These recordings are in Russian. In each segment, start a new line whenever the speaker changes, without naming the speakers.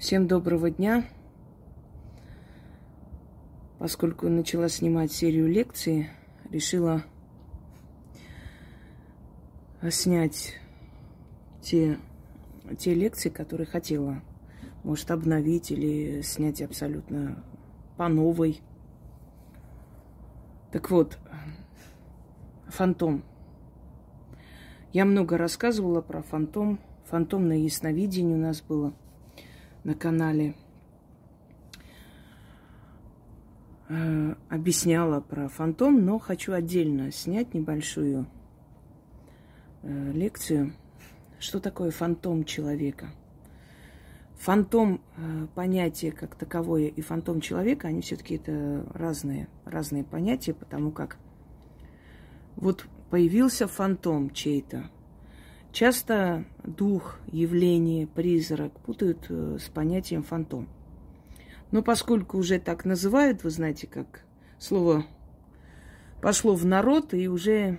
Всем доброго дня. Поскольку начала снимать серию лекций, решила снять те, те лекции, которые хотела. Может, обновить или снять абсолютно по новой. Так вот, фантом. Я много рассказывала про фантом. Фантомное ясновидение у нас было – на канале э, объясняла про фантом, но хочу отдельно снять небольшую э, лекцию. Что такое фантом человека? Фантом э, понятие как таковое и фантом человека, они все-таки это разные, разные понятия, потому как вот появился фантом чей-то, Часто дух, явление, призрак путают э, с понятием фантом. Но поскольку уже так называют, вы знаете, как слово пошло в народ и уже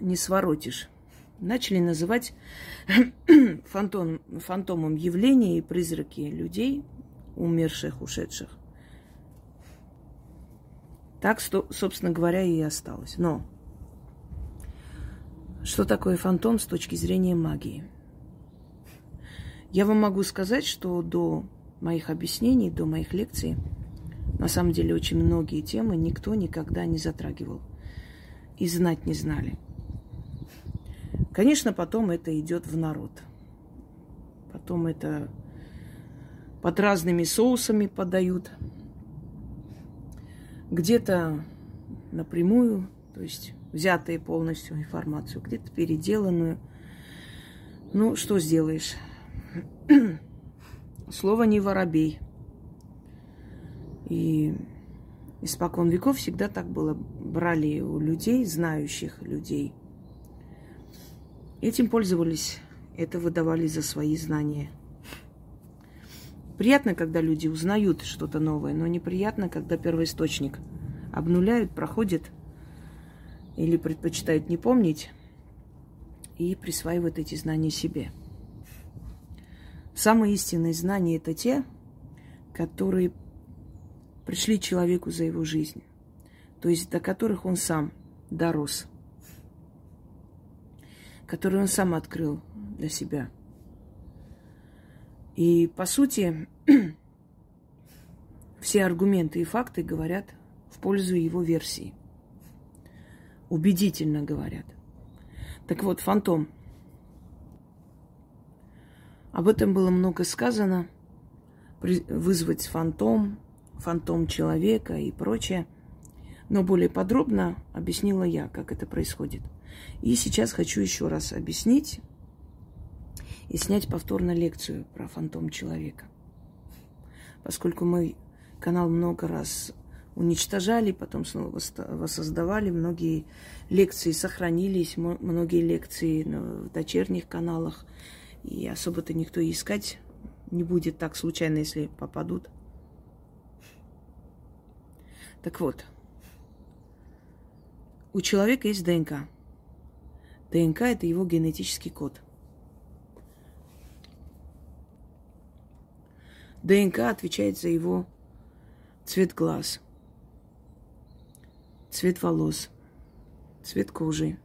не своротишь. Начали называть фантом, фантомом явления и призраки людей, умерших, ушедших. Так, собственно говоря, и осталось. Но что такое фантом с точки зрения магии? Я вам могу сказать, что до моих объяснений, до моих лекций, на самом деле очень многие темы никто никогда не затрагивал и знать не знали. Конечно, потом это идет в народ. Потом это под разными соусами подают. Где-то напрямую, то есть взятые полностью информацию, где-то переделанную. Ну, что сделаешь? Слово не воробей. И испокон веков всегда так было. Брали у людей, знающих людей. Этим пользовались, это выдавали за свои знания. Приятно, когда люди узнают что-то новое, но неприятно, когда первоисточник обнуляют, проходит или предпочитают не помнить и присваивают эти знания себе. Самые истинные знания – это те, которые пришли человеку за его жизнь, то есть до которых он сам дорос, которые он сам открыл для себя. И, по сути, все аргументы и факты говорят в пользу его версии – убедительно говорят. Так вот, фантом. Об этом было много сказано. Вызвать фантом, фантом человека и прочее. Но более подробно объяснила я, как это происходит. И сейчас хочу еще раз объяснить и снять повторно лекцию про фантом человека. Поскольку мой канал много раз уничтожали, потом снова воссоздавали. Многие лекции сохранились, многие лекции в дочерних каналах. И особо-то никто искать не будет так случайно, если попадут. Так вот, у человека есть ДНК. ДНК – это его генетический код. ДНК отвечает за его цвет глаз – цвет волос, цвет кожи,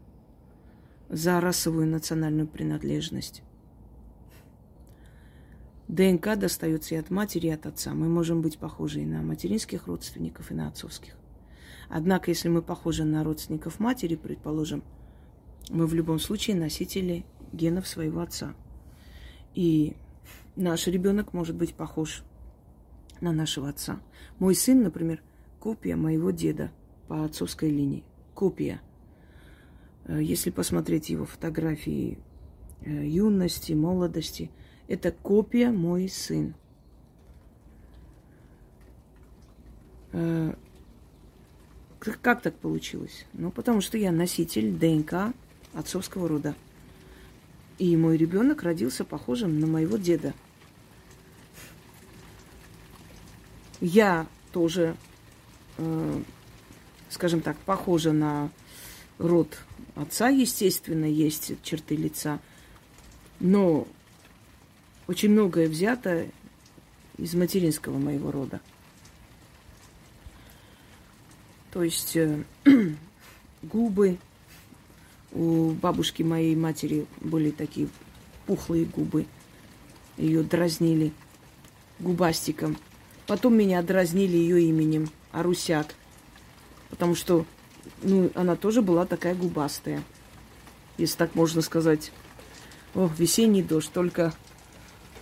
за расовую национальную принадлежность. ДНК достается и от матери, и от отца. Мы можем быть похожи и на материнских родственников, и на отцовских. Однако, если мы похожи на родственников матери, предположим, мы в любом случае носители генов своего отца. И наш ребенок может быть похож на нашего отца. Мой сын, например, копия моего деда – по отцовской линии. Копия. Э, если посмотреть его фотографии э, юности, молодости, это копия мой сын. Э, как так получилось? Ну, потому что я носитель ДНК отцовского рода. И мой ребенок родился похожим на моего деда. Я тоже скажем так, похожа на род отца, естественно, есть черты лица. Но очень многое взято из материнского моего рода. То есть э, губы у бабушки моей матери были такие пухлые губы. Ее дразнили губастиком. Потом меня дразнили ее именем Арусяк. Потому что ну, она тоже была такая губастая. Если так можно сказать. О, весенний дождь. Только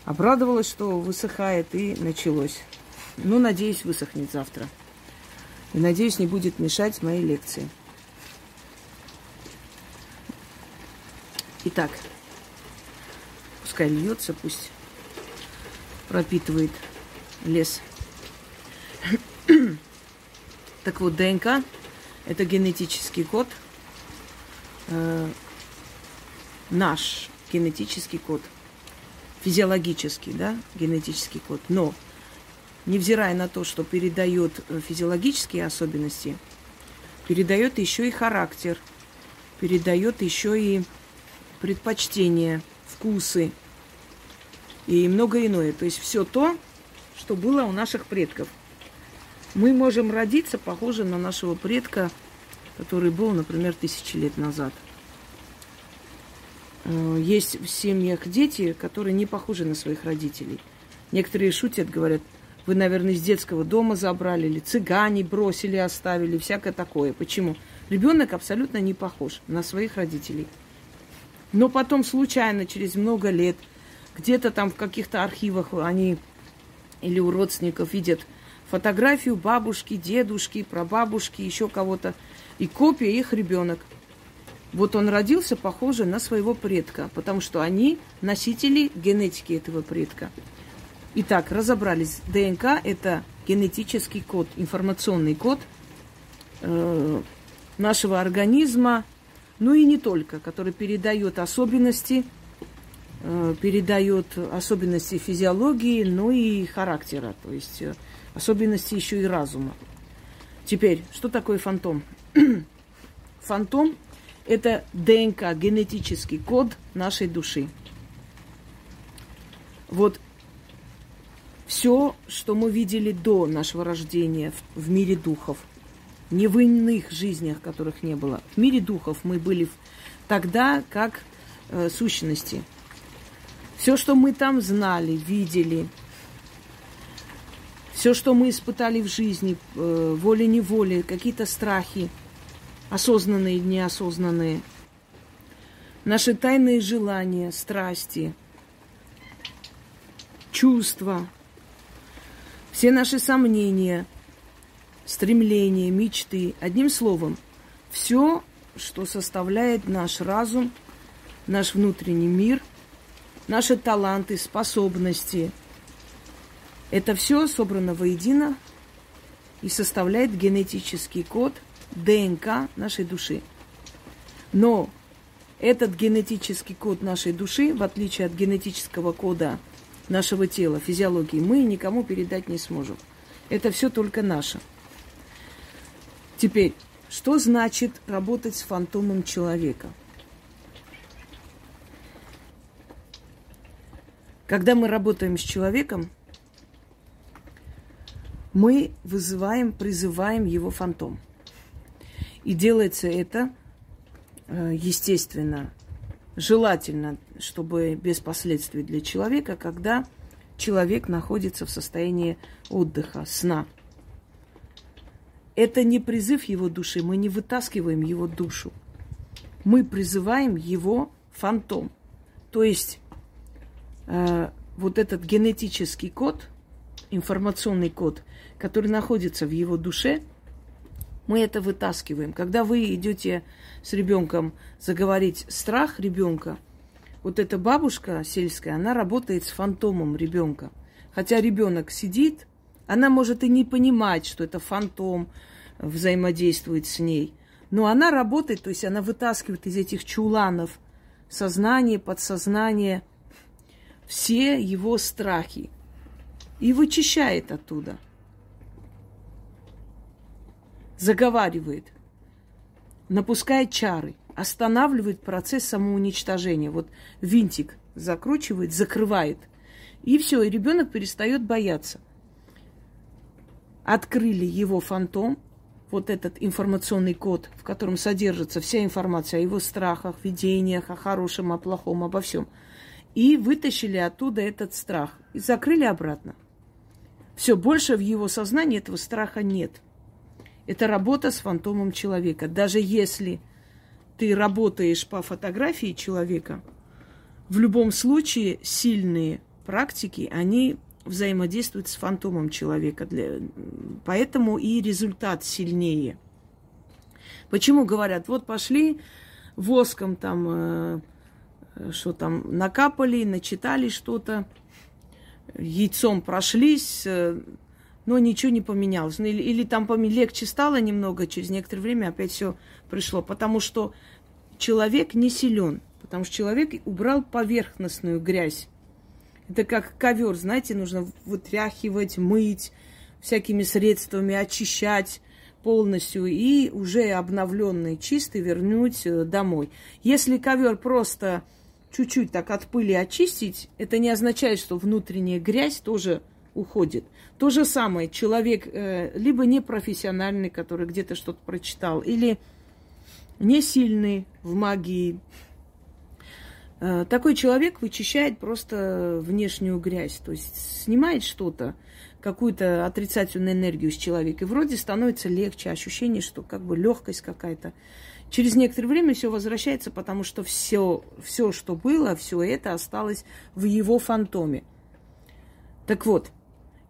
обрадовалась, что высыхает, и началось. Ну, надеюсь, высохнет завтра. И надеюсь, не будет мешать моей лекции. Итак, пускай льется, пусть пропитывает лес. Так вот, ДНК – это генетический код, э, наш генетический код, физиологический, да, генетический код. Но, невзирая на то, что передает э, физиологические особенности, передает еще и характер, передает еще и предпочтения, вкусы и многое иное. То есть все то, что было у наших предков. Мы можем родиться похоже на нашего предка, который был, например, тысячи лет назад. Э, есть в семьях дети, которые не похожи на своих родителей. Некоторые шутят, говорят, вы, наверное, из детского дома забрали, или цыгане бросили, оставили, всякое такое. Почему? Ребенок абсолютно не похож на своих родителей. Но потом случайно, через много лет, где-то там в каких-то архивах они или у родственников видят фотографию бабушки, дедушки, прабабушки, еще кого-то, и копия их ребенок. Вот он родился похоже на своего предка, потому что они носители генетики этого предка. Итак, разобрались. ДНК – это генетический код, информационный код э, нашего организма, ну и не только, который передает особенности, э, передает особенности физиологии, но и характера, то есть э, особенности еще и разума. Теперь, что такое фантом? фантом – это ДНК, генетический код нашей души. Вот все, что мы видели до нашего рождения в, мире духов – не в иных жизнях, которых не было. В мире духов мы были тогда как э, сущности. Все, что мы там знали, видели, все, что мы испытали в жизни, э, волей-неволей, какие-то страхи, осознанные и неосознанные, наши тайные желания, страсти, чувства, все наши сомнения – стремления, мечты. Одним словом, все, что составляет наш разум, наш внутренний мир, наши таланты, способности. Это все собрано воедино и составляет генетический код ДНК нашей души. Но этот генетический код нашей души, в отличие от генетического кода нашего тела, физиологии, мы никому передать не сможем. Это все только наше. Теперь, что значит работать с фантомом человека? Когда мы работаем с человеком, мы вызываем, призываем его фантом. И делается это, э, естественно, желательно, чтобы без последствий для человека, когда человек находится в состоянии отдыха, сна – это не призыв его души, мы не вытаскиваем его душу. Мы призываем его фантом. То есть э, вот этот генетический код, информационный код, который находится в его душе, мы это вытаскиваем. Когда вы идете с ребенком заговорить страх ребенка, вот эта бабушка сельская, она работает с фантомом ребенка. Хотя ребенок сидит, она может и не понимать, что это фантом, взаимодействует с ней. Но она работает, то есть она вытаскивает из этих чуланов сознание, подсознание, все его страхи и вычищает оттуда. Заговаривает, напускает чары, останавливает процесс самоуничтожения. Вот винтик закручивает, закрывает. И все, и ребенок перестает бояться. Открыли его фантом, вот этот информационный код, в котором содержится вся информация о его страхах, видениях, о хорошем, о плохом, обо всем. И вытащили оттуда этот страх и закрыли обратно. Все, больше в его сознании этого страха нет. Это работа с фантомом человека. Даже если ты работаешь по фотографии человека, в любом случае сильные практики, они взаимодействуют с фантомом человека. Для... Поэтому и результат сильнее. Почему говорят, вот пошли воском там, э, что там, накапали, начитали что-то, яйцом прошлись, э, но ничего не поменялось. Ну, или, или там легче стало немного, через некоторое время опять все пришло. Потому что человек не силен, потому что человек убрал поверхностную грязь это как ковер, знаете, нужно вытряхивать, мыть всякими средствами, очищать полностью и уже обновленный, чистый вернуть э, домой. Если ковер просто чуть-чуть так от пыли очистить, это не означает, что внутренняя грязь тоже уходит. То же самое, человек э, либо непрофессиональный, который где-то что-то прочитал, или не сильный в магии, Э, такой человек вычищает просто внешнюю грязь, то есть снимает что-то, какую-то отрицательную энергию с человека, и вроде становится легче, ощущение, что как бы легкость какая-то. Через некоторое время все возвращается, потому что все, все, что было, все это осталось в его фантоме. Так вот,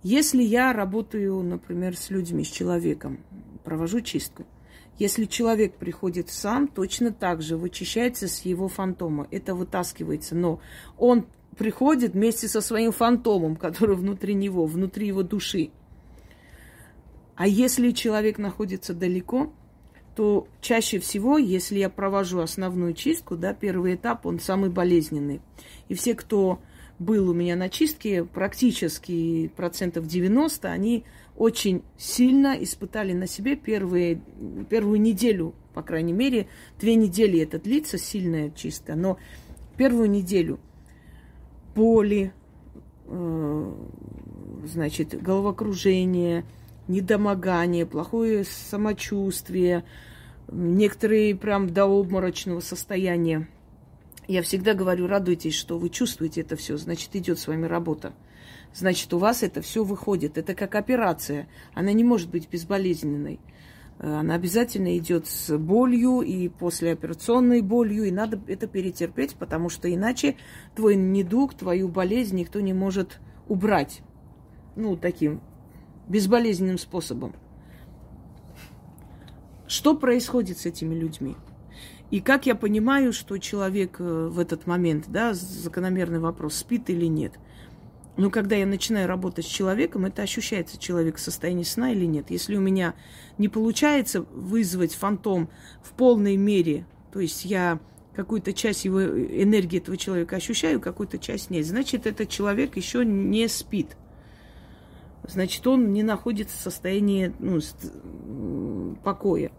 если я работаю, например, с людьми, с человеком, провожу чистку – если человек приходит сам, точно так же вычищается с его фантома. Это вытаскивается. Но он приходит вместе со своим фантомом, который внутри него, внутри его души. А если человек находится далеко, то чаще всего, если я провожу основную чистку, да, первый этап, он самый болезненный. И все, кто был у меня на чистке, практически процентов 90, они очень сильно испытали на себе первые, первую неделю, по крайней мере, две недели это длится, сильная чистка, но первую неделю боли, э, значит, головокружение, недомогание, плохое самочувствие, некоторые прям до обморочного состояния. Я всегда говорю, радуйтесь, что вы чувствуете это все, значит, идет с вами работа значит, у вас это все выходит. Это как операция. Она не может быть безболезненной. Э, она обязательно идет с болью и послеоперационной болью, и надо это перетерпеть, потому что иначе твой недуг, твою болезнь никто не может убрать. Ну, таким безболезненным способом. Что происходит с этими людьми? И как я понимаю, что человек э, в этот момент, да, закономерный вопрос, спит или нет – но когда я начинаю работать с человеком, это ощущается человек в состоянии сна или нет. Если у меня не получается вызвать фантом в полной мере, то есть я какую-то часть его энергии этого человека ощущаю, какую-то часть нет, значит, этот человек еще не спит. Значит, он не находится в состоянии ну, покоя.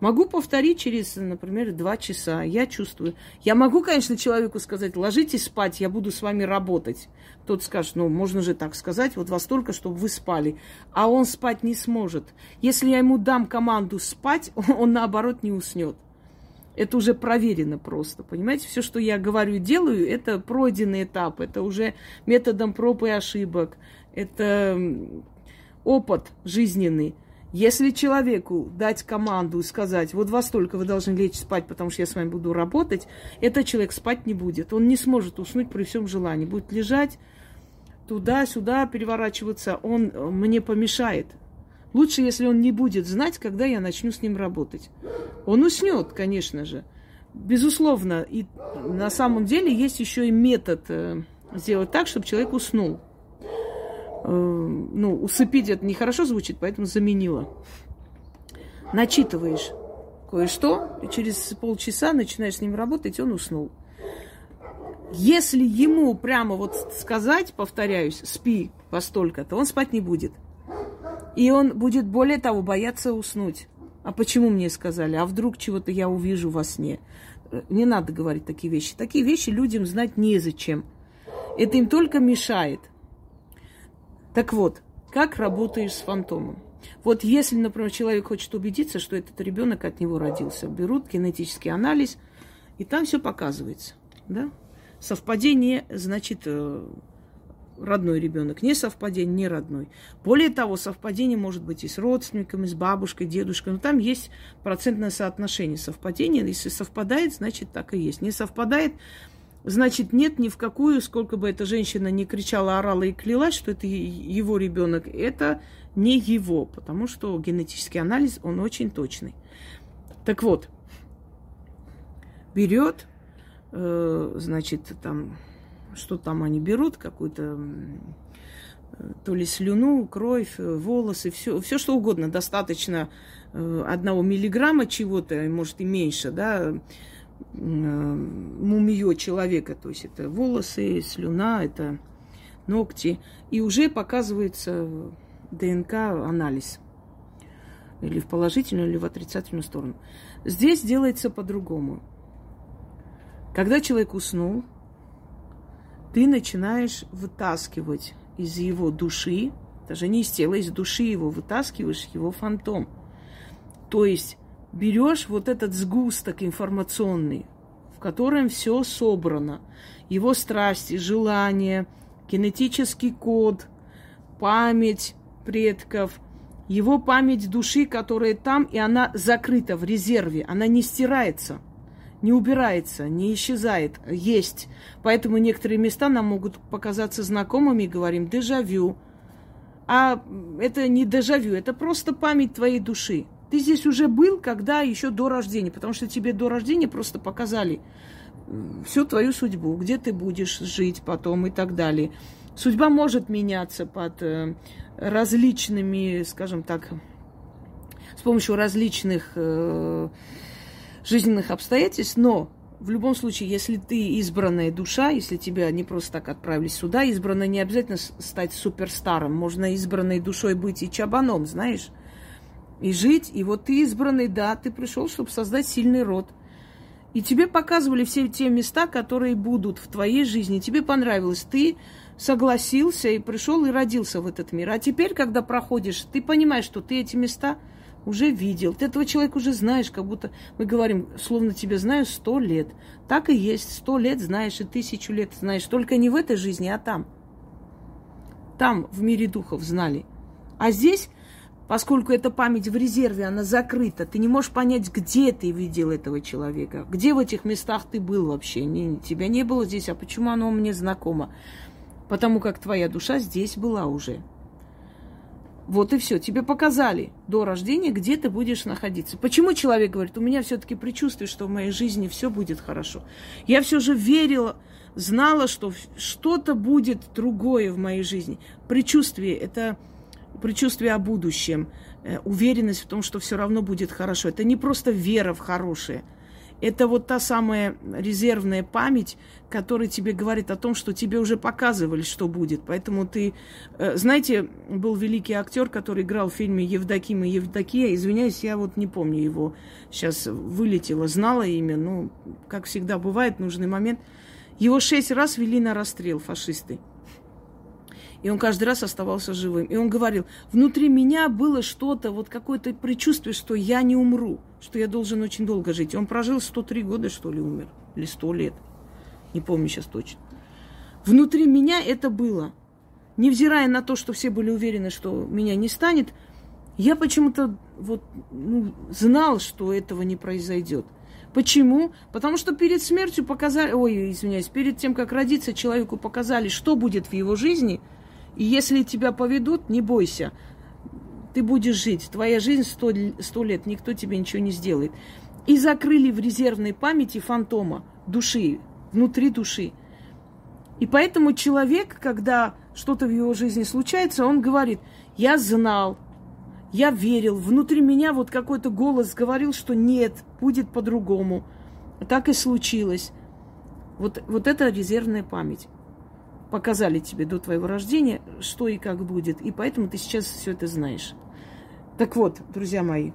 Могу повторить через, например, два часа. Я чувствую. Я могу, конечно, человеку сказать, ложитесь спать, я буду с вами работать. Тот скажет, ну, можно же так сказать, вот вас только, чтобы вы спали. А он спать не сможет. Если я ему дам команду спать, он, он наоборот не уснет. Это уже проверено просто, понимаете? Все, что я говорю делаю, это пройденный этап, это уже методом проб и ошибок, это опыт жизненный. Если человеку дать команду и сказать, вот во столько вы должны лечь спать, потому что я с вами буду работать, этот человек спать не будет. Он не сможет уснуть при всем желании. Будет лежать туда-сюда, переворачиваться. Он э, мне помешает. Лучше, если он не будет знать, когда я начну с ним работать. Он уснет, конечно же. Безусловно. И на самом деле есть еще и метод э, сделать так, чтобы человек уснул. Э, ну, усыпить это нехорошо звучит, поэтому заменила. Начитываешь кое-что, и через полчаса начинаешь с ним работать, он уснул. Если ему прямо вот сказать, повторяюсь, спи во столько-то, он спать не будет. И он будет, более того, бояться уснуть. А почему мне сказали? А вдруг чего-то я увижу во сне? Не надо говорить такие вещи. Такие вещи людям знать незачем. Это им только мешает. Так вот, как работаешь с фантомом? Вот если, например, человек хочет убедиться, что этот ребенок от него родился, берут генетический анализ, и там все показывается. Да? Совпадение, значит, э, родной ребенок, не совпадение, не родной. Более того, совпадение может быть и с родственниками, с бабушкой, дедушкой. Но там есть процентное соотношение совпадения. Если совпадает, значит так и есть. Не совпадает, значит нет ни в какую, сколько бы эта женщина не кричала, орала и клялась, что это его ребенок, это не его, потому что генетический анализ, он очень точный. Так вот, берет, э, значит, там что там они берут, какую-то то ли слюну, кровь, волосы, все, все что угодно, достаточно э, одного миллиграмма чего-то, может и меньше, да, э, мумиё человека, то есть это волосы, слюна, это ногти, и уже показывается ДНК-анализ. Или в положительную, или в отрицательную сторону. Здесь делается по-другому. Когда человек уснул, ты начинаешь вытаскивать из его души, даже не из тела, из души его вытаскиваешь его фантом. То есть берешь вот этот сгусток информационный, в котором все собрано, его страсти, желания, генетический код, память предков, его память души, которая там, и она закрыта в резерве, она не стирается – не убирается, не исчезает, есть. Поэтому некоторые места нам могут показаться знакомыми, говорим, дежавю. А это не дежавю, это просто память твоей души. Ты здесь уже был, когда еще до рождения, потому что тебе до рождения просто показали всю твою судьбу, где ты будешь жить потом и так далее. Судьба может меняться под э, различными, скажем так, с помощью различных э, жизненных обстоятельств, но в любом случае, если ты избранная душа, если тебя не просто так отправили сюда, избранно не обязательно стать суперстаром. Можно избранной душой быть и чабаном, знаешь, и жить. И вот ты избранный, да, ты пришел, чтобы создать сильный род. И тебе показывали все те места, которые будут в твоей жизни. Тебе понравилось. Ты согласился и пришел и родился в этот мир. А теперь, когда проходишь, ты понимаешь, что ты эти места уже видел. Ты этого человека уже знаешь, как будто мы говорим, словно тебя знаю сто лет. Так и есть, сто лет знаешь и тысячу лет знаешь. Только не в этой жизни, а там. Там, в мире духов, знали. А здесь, поскольку эта память в резерве, она закрыта, ты не можешь понять, где ты видел этого человека, где в этих местах ты был вообще. Не, тебя не было здесь, а почему оно мне знакомо? Потому как твоя душа здесь была уже. Вот и все. Тебе показали до рождения, где ты будешь находиться. Почему человек говорит, у меня все-таки предчувствие, что в моей жизни все будет хорошо. Я все же верила, знала, что что-то будет другое в моей жизни. Предчувствие – это предчувствие о будущем, э, уверенность в том, что все равно будет хорошо. Это не просто вера в хорошее – это вот та самая резервная память, которая тебе говорит о том, что тебе уже показывали, что будет. Поэтому ты... Э, знаете, был великий актер, который играл в фильме «Евдоким и Евдокия». Извиняюсь, я вот не помню его. Сейчас вылетело, знала имя. Ну, как всегда бывает, нужный момент. Его шесть раз вели на расстрел фашисты. И он каждый раз оставался живым. И он говорил, внутри меня было что-то, вот какое-то предчувствие, что я не умру, что я должен очень долго жить. И он прожил 103 года, что ли, умер. Или 100 лет. Не помню сейчас точно. Внутри меня это было. Невзирая на то, что все были уверены, что меня не станет, я почему-то вот, ну, знал, что этого не произойдет. Почему? Потому что перед смертью показали, ой, извиняюсь, перед тем, как родиться, человеку показали, что будет в его жизни – и если тебя поведут, не бойся. Ты будешь жить. Твоя жизнь сто, сто лет, никто тебе ничего не сделает. И закрыли в резервной памяти фантома души, внутри души. И поэтому человек, когда что-то в его жизни случается, он говорит, я знал, я верил, внутри меня вот какой-то голос говорил, что нет, будет по-другому. Так и случилось. Вот, вот это резервная память показали тебе до твоего рождения, что и как будет. И поэтому ты сейчас все это знаешь. Так вот, друзья мои.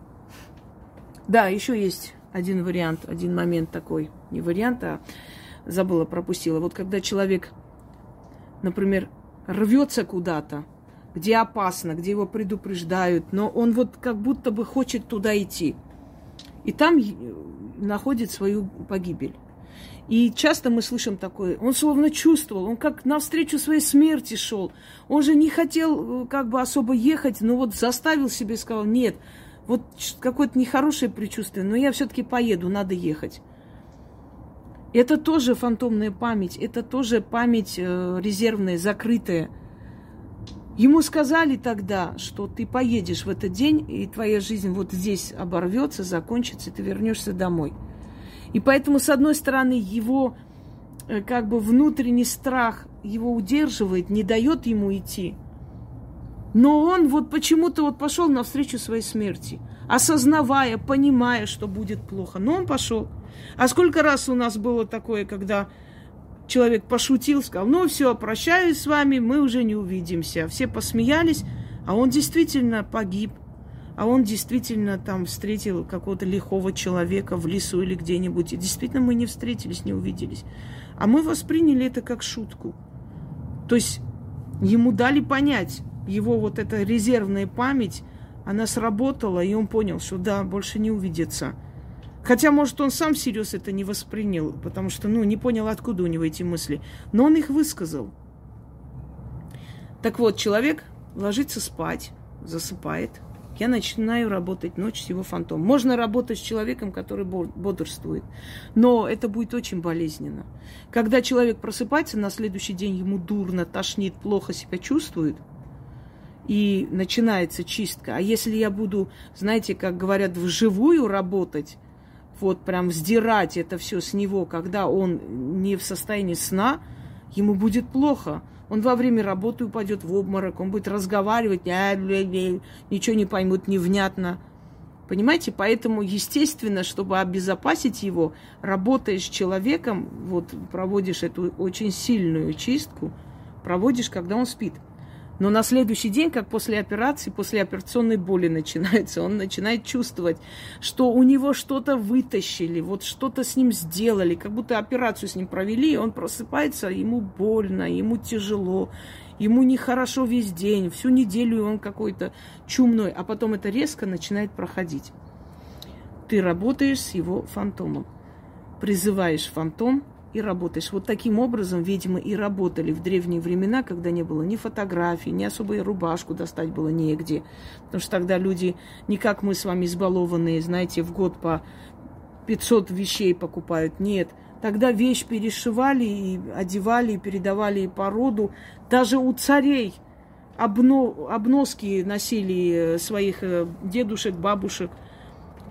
Да, еще есть один вариант, один момент такой. Не вариант, а забыла, пропустила. Вот когда человек например, рвется куда-то, где опасно, где его предупреждают, но он вот как будто бы хочет туда идти. И там находит свою погибель. И часто мы слышим такое, он словно чувствовал, он как навстречу своей смерти шел. Он же не хотел э, как бы особо ехать, но вот заставил себе, сказал, нет, вот какое-то нехорошее предчувствие, но я все-таки поеду, надо ехать. Это тоже фантомная память, это тоже память э, резервная, закрытая. Ему сказали тогда, что ты поедешь в этот день, и твоя жизнь вот здесь оборвется, закончится, и ты вернешься домой. И поэтому, с одной стороны, его э, как бы внутренний страх его удерживает, не дает ему идти. Но он вот почему-то вот пошел навстречу своей смерти, осознавая, понимая, что будет плохо. Но он пошел. А сколько раз у нас было такое, когда человек пошутил, сказал, ну все, прощаюсь с вами, мы уже не увидимся. Все посмеялись, а он действительно погиб а он действительно там встретил какого-то лихого человека в лесу или где-нибудь. И действительно мы не встретились, не увиделись. А мы восприняли это как шутку. То есть ему дали понять, его вот эта резервная память, она сработала, и он понял, что да, больше не увидится. Хотя, может, он сам всерьез это не воспринял, потому что, ну, не понял, откуда у него эти мысли. Но он их высказал. Так вот, человек ложится спать, засыпает – я начинаю работать ночь с его фантомом. Можно работать с человеком, который бодрствует, но это будет очень болезненно. Когда человек просыпается, на следующий день ему дурно, тошнит, плохо себя чувствует, и начинается чистка. А если я буду, знаете, как говорят, вживую работать, вот прям сдирать это все с него, когда он не в состоянии сна, ему будет плохо. Он во время работы упадет в обморок, он будет разговаривать, ничего не поймут невнятно. Понимаете, поэтому, естественно, чтобы обезопасить его, работаешь с человеком, вот проводишь эту очень сильную чистку, проводишь, когда он спит. Но на следующий день, как после операции, после операционной боли начинается, он начинает чувствовать, что у него что-то вытащили, вот что-то с ним сделали, как будто операцию с ним провели, и он просыпается, ему больно, ему тяжело, ему нехорошо весь день, всю неделю он какой-то чумной, а потом это резко начинает проходить. Ты работаешь с его фантомом, призываешь фантом, и работаешь. Вот таким образом ведьмы и работали в древние времена, когда не было ни фотографий, ни особой рубашку достать было негде. Потому что тогда люди, не как мы с вами избалованные, знаете, в год по 500 вещей покупают. Нет, тогда вещь перешивали и одевали, и передавали по роду. Даже у царей обно, обноски носили своих э, дедушек, бабушек.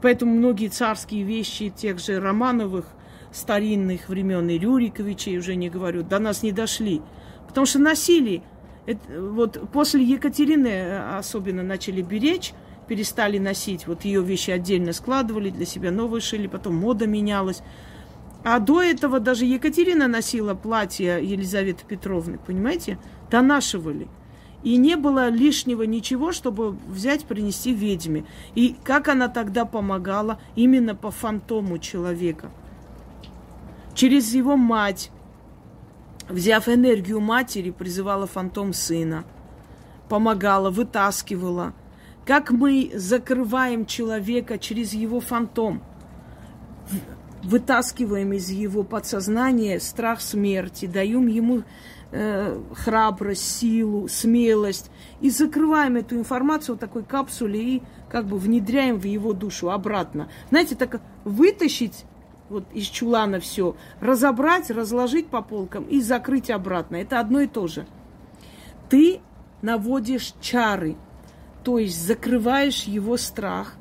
Поэтому многие царские вещи тех же Романовых – старинных времен и Рюриковичей, уже не говорю, до нас не дошли. Потому что носили. Это, вот после Екатерины э, особенно начали беречь, перестали носить. Вот ее вещи отдельно складывали, для себя новые шили, потом мода менялась. А до этого даже Екатерина носила платье Елизаветы Петровны, понимаете? Донашивали. И не было лишнего ничего, чтобы взять, принести ведьме. И как она тогда помогала именно по фантому человека – Через его мать, взяв энергию матери, призывала фантом сына, помогала, вытаскивала. Как мы закрываем человека через его фантом, вытаскиваем из его подсознания страх смерти, даем ему э, храбрость, силу, смелость и закрываем эту информацию в такой капсуле и как бы внедряем в его душу обратно. Знаете, так вытащить вот из чулана все, разобрать, разложить по полкам и закрыть обратно. Это одно и то же. Ты наводишь чары, то есть закрываешь его страх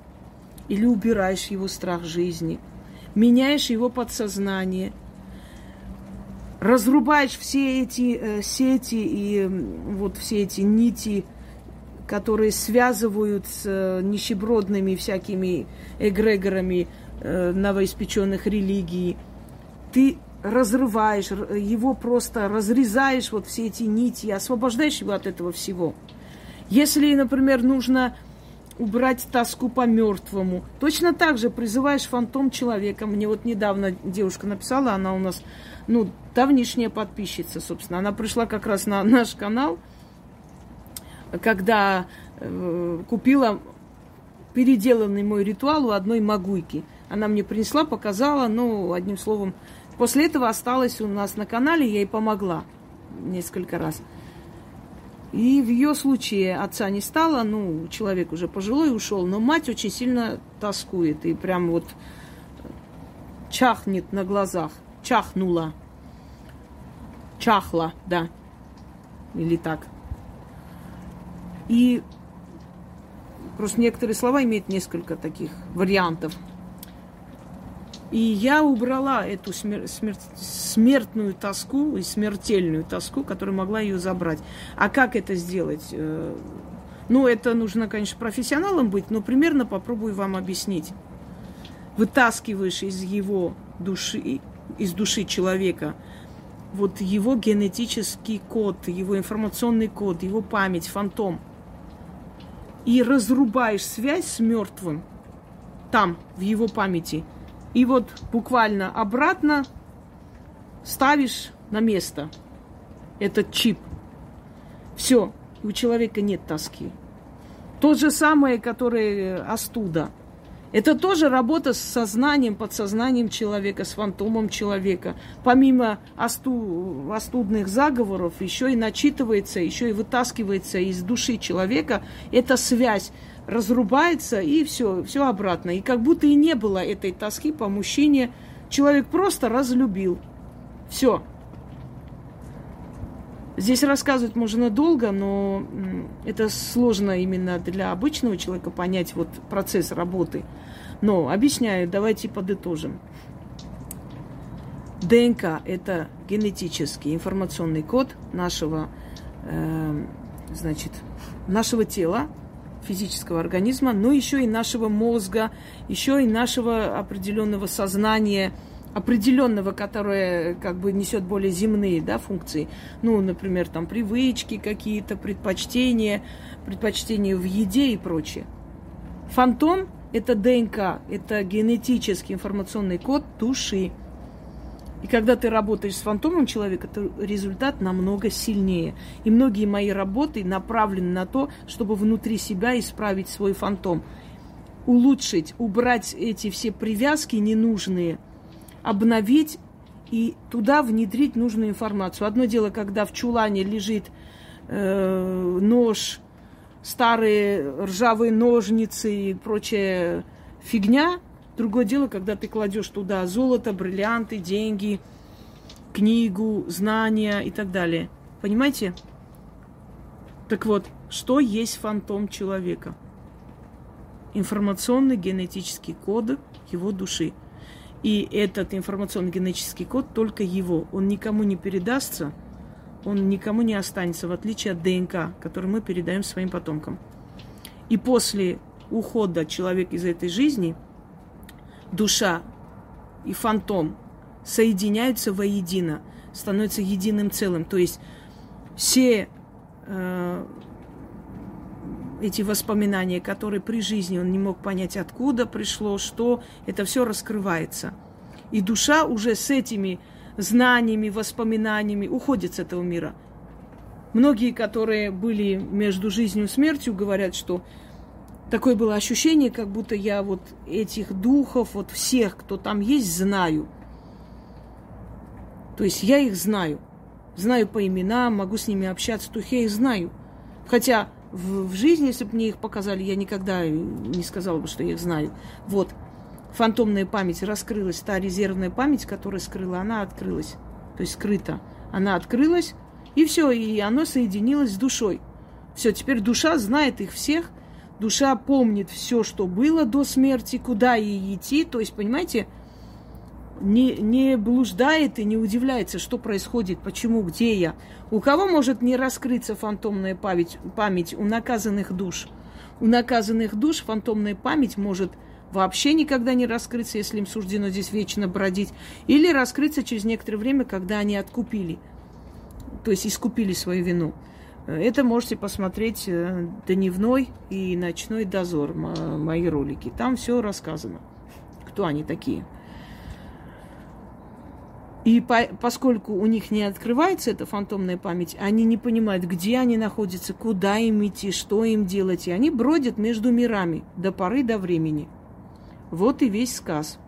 или убираешь его страх жизни, меняешь его подсознание, разрубаешь все эти э, сети и э, вот все эти нити, которые связывают с э, нищебродными всякими эгрегорами, новоиспеченных религий. Ты разрываешь, его просто разрезаешь, вот все эти нити, освобождаешь его от этого всего. Если, например, нужно убрать тоску по мертвому, точно так же призываешь фантом человека. Мне вот недавно девушка написала, она у нас ну, давнишняя подписчица, собственно. Она пришла как раз на наш канал, когда э, купила переделанный мой ритуал у одной магуйки. Она мне принесла, показала, ну, одним словом. После этого осталась у нас на канале, я ей помогла несколько раз. И в ее случае отца не стало, ну, человек уже пожилой ушел, но мать очень сильно тоскует и прям вот чахнет на глазах, чахнула, чахла, да, или так. И просто некоторые слова имеют несколько таких вариантов – и я убрала эту смер- смер- смертную тоску и смертельную тоску, которая могла ее забрать. А как это сделать? Э, ну, это нужно, конечно, профессионалом быть, но примерно попробую вам объяснить. Вытаскиваешь из его души, из души человека вот его генетический код, его информационный код, его память, фантом. И разрубаешь связь с мертвым там, в его памяти – и вот буквально обратно ставишь на место этот чип. Все, у человека нет тоски. То же самое, которое остуда. Это тоже работа с сознанием, подсознанием человека, с фантомом человека. Помимо осту, остудных заговоров, еще и начитывается, еще и вытаскивается из души человека эта связь разрубается, и все, все обратно. И как будто и не было этой тоски по мужчине. Человек просто разлюбил. Все. Здесь рассказывать можно долго, но это сложно именно для обычного человека понять вот процесс работы. Но объясняю, давайте подытожим. ДНК – это генетический информационный код нашего, э, значит, нашего тела, физического организма, но еще и нашего мозга, еще и нашего определенного сознания, определенного, которое как бы несет более земные да, функции. Ну, например, там привычки какие-то, предпочтения, предпочтения в еде и прочее. Фантом – это ДНК, это генетический информационный код души. И когда ты работаешь с фантомом человека, то результат намного сильнее. И многие мои работы направлены на то, чтобы внутри себя исправить свой фантом. Улучшить, убрать эти все привязки ненужные, обновить и туда внедрить нужную информацию. Одно дело, когда в чулане лежит э, нож, старые ржавые ножницы и прочая фигня – Другое дело, когда ты кладешь туда золото, бриллианты, деньги, книгу, знания и так далее. Понимаете? Так вот, что есть фантом человека? Информационный генетический код его души. И этот информационный генетический код только его. Он никому не передастся, он никому не останется, в отличие от ДНК, который мы передаем своим потомкам. И после ухода человека из этой жизни – душа и фантом соединяются воедино, становятся единым целым. То есть все э, эти воспоминания, которые при жизни он не мог понять, откуда пришло, что, это все раскрывается. И душа уже с этими знаниями, воспоминаниями уходит с этого мира. Многие, которые были между жизнью и смертью, говорят, что такое было ощущение, как будто я вот этих духов, вот всех, кто там есть, знаю. То есть я их знаю. Знаю по именам, могу с ними общаться, то я их знаю. Хотя в, в жизни, если бы мне их показали, я никогда не сказала бы, что я их знаю. Вот. Фантомная память раскрылась, та резервная память, которая скрыла, она открылась. То есть скрыта. Она открылась, и все, и оно соединилось с душой. Все, теперь душа знает их всех – душа помнит все, что было до смерти, куда ей идти. То есть, понимаете, не, не блуждает и не удивляется, что происходит, почему, где я. У кого может не раскрыться фантомная память, память у наказанных душ? У наказанных душ фантомная память может вообще никогда не раскрыться, если им суждено здесь вечно бродить, или раскрыться через некоторое время, когда они откупили, то есть искупили свою вину. Это можете посмотреть э, дневной и ночной дозор, мои ролики. Там все рассказано, кто они такие. И по, поскольку у них не открывается эта фантомная память, они не понимают, где они находятся, куда им идти, что им делать. И они бродят между мирами до поры до времени. Вот и весь сказ.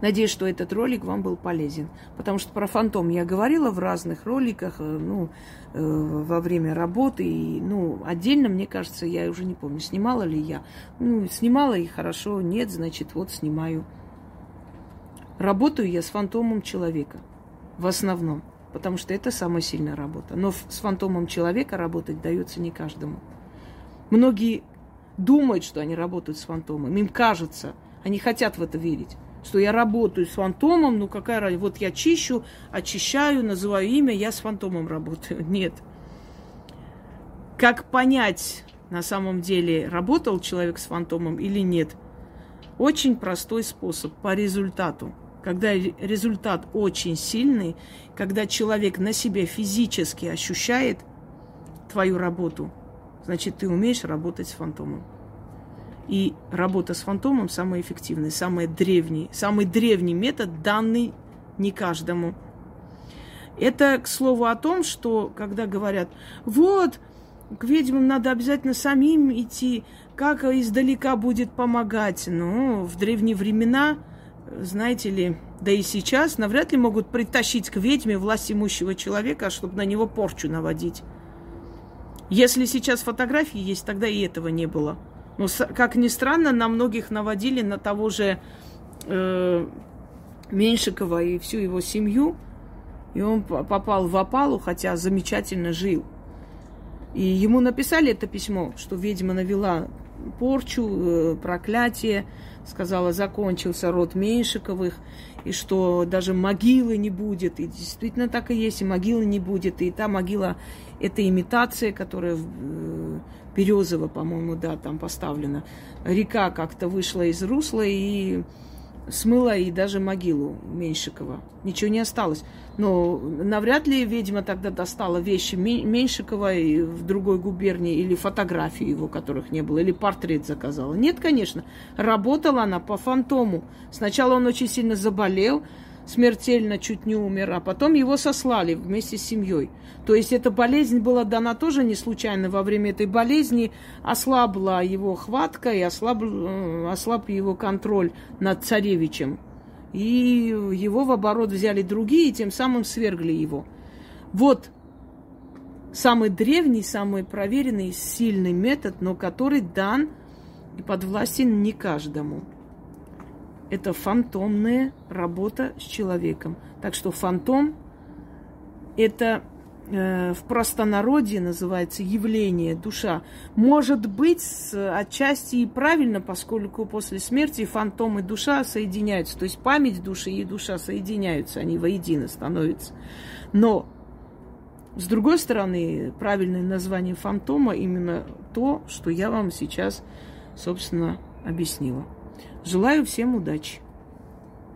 Надеюсь, что этот ролик вам был полезен. Потому что про фантом я говорила в разных роликах, э, ну, э, во время работы. И, ну, отдельно, мне кажется, я уже не помню, снимала ли я. Ну, снимала и хорошо, нет, значит, вот снимаю. Работаю я с фантомом человека в основном, потому что это самая сильная работа. Но с фантомом человека работать дается не каждому. Многие думают, что они работают с фантомом. Им кажется, они хотят в это верить, что я работаю с фантомом, ну какая разница, вот я чищу, очищаю, называю имя, я с фантомом работаю. Нет. Как понять, на самом деле, работал человек с фантомом или нет? Очень простой способ по результату когда результат очень сильный, когда человек на себе физически ощущает твою работу, значит, ты умеешь работать с фантомом. И работа с фантомом самая эффективная, самый древний, самый древний метод, данный не каждому. Это, к слову, о том, что когда говорят, вот, к ведьмам надо обязательно самим идти, как издалека будет помогать. Ну, в древние времена знаете ли, да и сейчас навряд ли могут притащить к ведьме власть имущего человека, чтобы на него порчу наводить. Если сейчас фотографии есть, тогда и этого не было. Но, как ни странно, на многих наводили на того же э, Меньшикова и всю его семью. И он попал в опалу, хотя замечательно жил. И ему написали это письмо, что ведьма навела порчу, э, проклятие, сказала, закончился род Меньшиковых, и что даже могилы не будет. И действительно так и есть, и могилы не будет. И та могила – это имитация, которая э, Березово, по-моему, да, там поставлена. Река как-то вышла из русла и смыла и даже могилу Меньшикова. Ничего не осталось. Но навряд ли ведьма тогда достала вещи Меньшикова в другой губернии или фотографии его, которых не было, или портрет заказала. Нет, конечно. Работала она по фантому. Сначала он очень сильно заболел, смертельно чуть не умер, а потом его сослали вместе с семьей. То есть эта болезнь была дана тоже не случайно. Во время этой болезни ослабла его хватка и ослаб, э, ослаб его контроль над царевичем. И его в оборот взяли другие, и тем самым свергли его. Вот самый древний, самый проверенный, сильный метод, но который дан и подвластен не каждому это фантомная работа с человеком. Так что фантом это э, в простонародье называется явление, душа. Может быть, отчасти и правильно, поскольку после смерти фантом и душа соединяются. То есть память души и душа соединяются, они воедино становятся. Но с другой стороны, правильное название фантома именно то, что я вам сейчас, собственно, объяснила. Желаю всем удачи!